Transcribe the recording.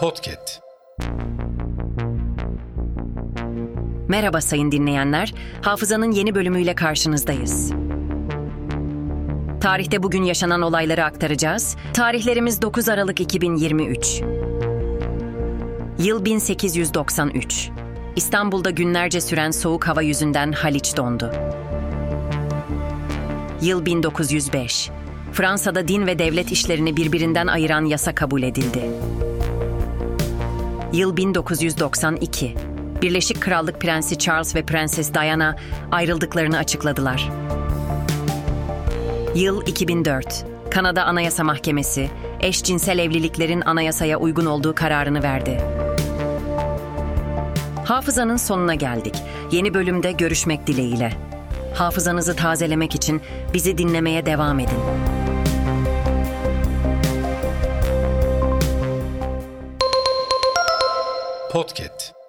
Podcast. Merhaba sayın dinleyenler. Hafızanın yeni bölümüyle karşınızdayız. Tarihte bugün yaşanan olayları aktaracağız. Tarihlerimiz 9 Aralık 2023. Yıl 1893. İstanbul'da günlerce süren soğuk hava yüzünden Haliç dondu. Yıl 1905. Fransa'da din ve devlet işlerini birbirinden ayıran yasa kabul edildi. Yıl 1992. Birleşik Krallık Prensi Charles ve Prenses Diana ayrıldıklarını açıkladılar. Yıl 2004. Kanada Anayasa Mahkemesi eşcinsel evliliklerin anayasaya uygun olduğu kararını verdi. Hafızanın sonuna geldik. Yeni bölümde görüşmek dileğiyle. Hafızanızı tazelemek için bizi dinlemeye devam edin. Podcast.